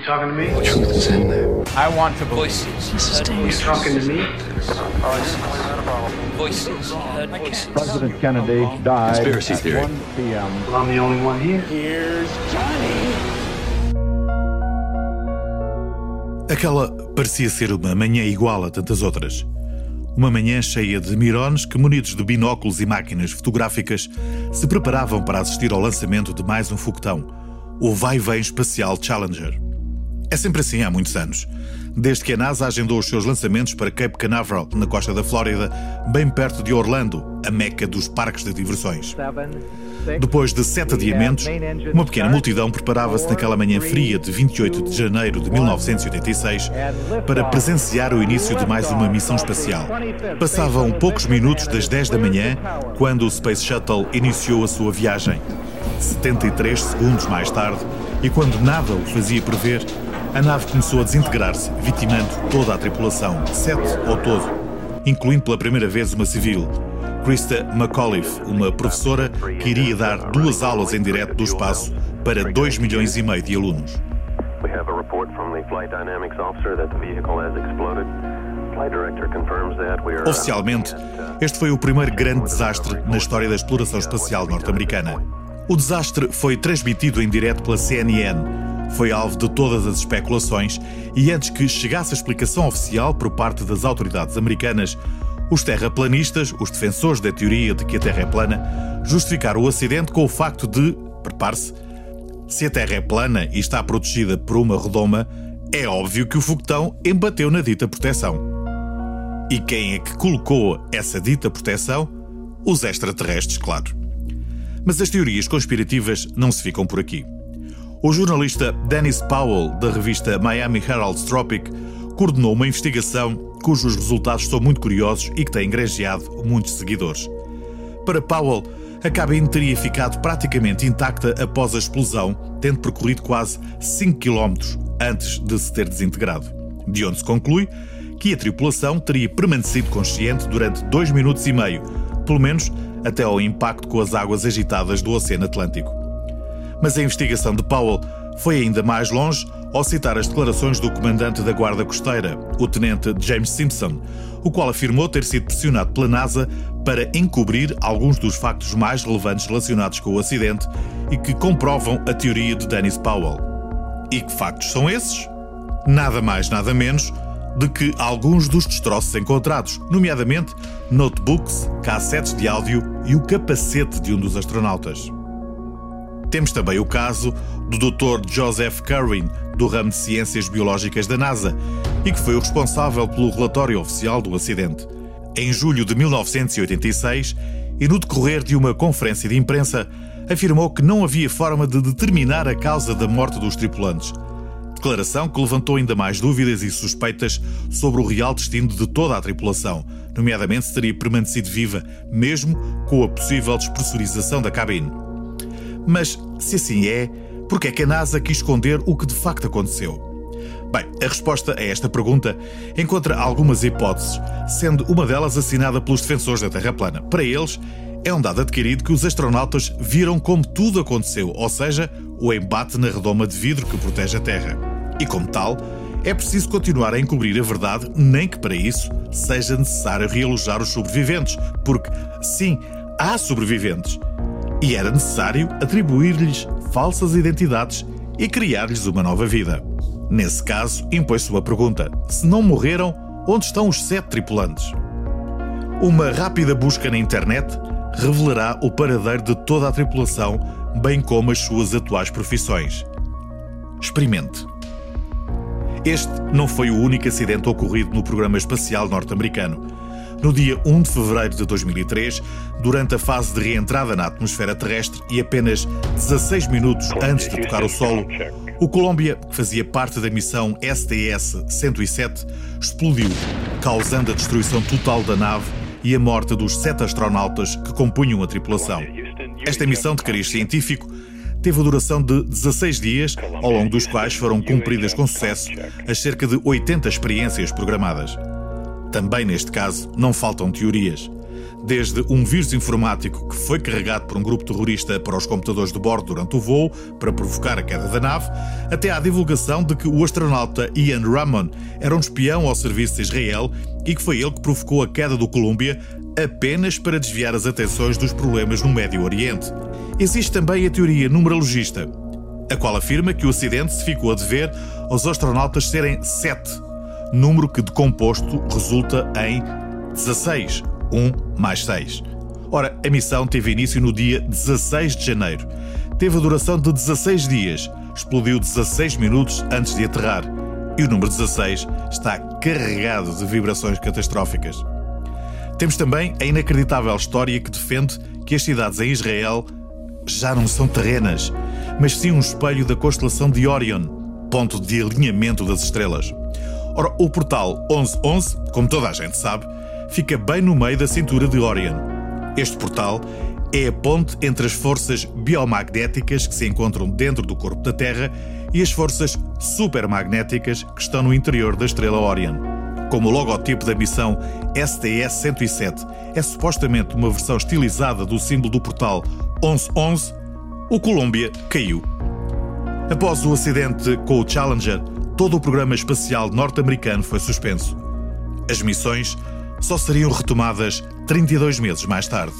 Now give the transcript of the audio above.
You talking to me? The truth is in there. I want to voices. This is You dangerous. talking to me? Voices. Voices. President Kennedy died Conspiracy at theory. 1 p.m. Well, I'm the only one here. Aquela parecia ser uma manhã igual a tantas outras. Uma manhã cheia de mirones que, munidos de binóculos e máquinas fotográficas, se preparavam para assistir ao lançamento de mais um foguetão, o vai-vem espacial Challenger. É sempre assim há muitos anos. Desde que a NASA agendou os seus lançamentos para Cape Canaveral, na costa da Flórida, bem perto de Orlando, a meca dos parques de diversões. Depois de sete adiamentos, uma pequena multidão preparava-se naquela manhã fria de 28 de janeiro de 1986 para presenciar o início de mais uma missão espacial. Passavam poucos minutos das 10 da manhã quando o Space Shuttle iniciou a sua viagem. 73 segundos mais tarde, e quando nada o fazia prever, a nave começou a desintegrar-se, vitimando toda a tripulação, sete ao todo, incluindo pela primeira vez uma civil. Krista McAuliffe, uma professora que iria dar duas aulas em direto do espaço para 2 milhões e meio de alunos. Oficialmente, este foi o primeiro grande desastre na história da exploração espacial norte-americana. O desastre foi transmitido em direto pela CNN. Foi alvo de todas as especulações e antes que chegasse a explicação oficial por parte das autoridades americanas, os terraplanistas, os defensores da teoria de que a Terra é plana, justificaram o acidente com o facto de, prepare-se, se a Terra é plana e está protegida por uma redoma, é óbvio que o foguetão embateu na dita proteção. E quem é que colocou essa dita proteção? Os extraterrestres, claro. Mas as teorias conspirativas não se ficam por aqui. O jornalista Dennis Powell, da revista Miami Herald Tropic, coordenou uma investigação cujos resultados são muito curiosos e que tem engrangeado muitos seguidores. Para Powell, a cabine teria ficado praticamente intacta após a explosão, tendo percorrido quase 5 km antes de se ter desintegrado. De onde se conclui que a tripulação teria permanecido consciente durante 2 minutos e meio, pelo menos até ao impacto com as águas agitadas do Oceano Atlântico. Mas a investigação de Powell foi ainda mais longe ao citar as declarações do comandante da Guarda Costeira, o tenente James Simpson, o qual afirmou ter sido pressionado pela NASA para encobrir alguns dos factos mais relevantes relacionados com o acidente e que comprovam a teoria de Dennis Powell. E que factos são esses? Nada mais, nada menos de que alguns dos destroços encontrados, nomeadamente notebooks, cassetes de áudio e o capacete de um dos astronautas. Temos também o caso do Dr. Joseph Curran, do ramo de Ciências Biológicas da NASA, e que foi o responsável pelo relatório oficial do acidente. Em julho de 1986, e no decorrer de uma conferência de imprensa, afirmou que não havia forma de determinar a causa da morte dos tripulantes. Declaração que levantou ainda mais dúvidas e suspeitas sobre o real destino de toda a tripulação, nomeadamente se teria permanecido viva, mesmo com a possível despressurização da cabine. Mas, se assim é, por que é que a NASA quis esconder o que de facto aconteceu? Bem, a resposta a esta pergunta encontra algumas hipóteses, sendo uma delas assinada pelos defensores da Terra plana. Para eles, é um dado adquirido que os astronautas viram como tudo aconteceu, ou seja, o embate na redoma de vidro que protege a Terra. E como tal, é preciso continuar a encobrir a verdade, nem que para isso seja necessário realojar os sobreviventes, porque, sim, há sobreviventes. E era necessário atribuir-lhes falsas identidades e criar-lhes uma nova vida. Nesse caso, impôs-se uma pergunta: se não morreram, onde estão os sete tripulantes? Uma rápida busca na internet revelará o paradeiro de toda a tripulação, bem como as suas atuais profissões. Experimente. Este não foi o único acidente ocorrido no programa espacial norte-americano. No dia 1 de fevereiro de 2003, durante a fase de reentrada na atmosfera terrestre e apenas 16 minutos antes de tocar o solo, o Columbia, que fazia parte da missão STS-107, explodiu, causando a destruição total da nave e a morte dos sete astronautas que compunham a tripulação. Esta missão de cariz científico teve a duração de 16 dias, ao longo dos quais foram cumpridas com sucesso as cerca de 80 experiências programadas. Também neste caso não faltam teorias. desde um vírus informático que foi carregado por um grupo terrorista para os computadores de bordo durante o voo para provocar a queda da nave, até à divulgação de que o astronauta Ian Ramon era um espião ao serviço de Israel e que foi ele que provocou a queda do Columbia apenas para desviar as atenções dos problemas no Médio Oriente. Existe também a teoria numerologista, a qual afirma que o acidente se ficou a dever aos astronautas serem sete, número que decomposto resulta em 16, 1 mais 6. Ora, a missão teve início no dia 16 de janeiro. Teve a duração de 16 dias, explodiu 16 minutos antes de aterrar. E o número 16 está carregado de vibrações catastróficas. Temos também a inacreditável história que defende que as cidades em Israel já não são terrenas, mas sim um espelho da constelação de Orion, ponto de alinhamento das estrelas. Ora, o portal 1111, como toda a gente sabe, fica bem no meio da cintura de Orion. Este portal é a ponte entre as forças biomagnéticas que se encontram dentro do corpo da Terra e as forças supermagnéticas que estão no interior da estrela Orion. Como o logotipo da missão STS-107 é supostamente uma versão estilizada do símbolo do portal 1111, o Columbia caiu. Após o acidente com o Challenger, todo o programa espacial norte-americano foi suspenso. As missões só seriam retomadas 32 meses mais tarde.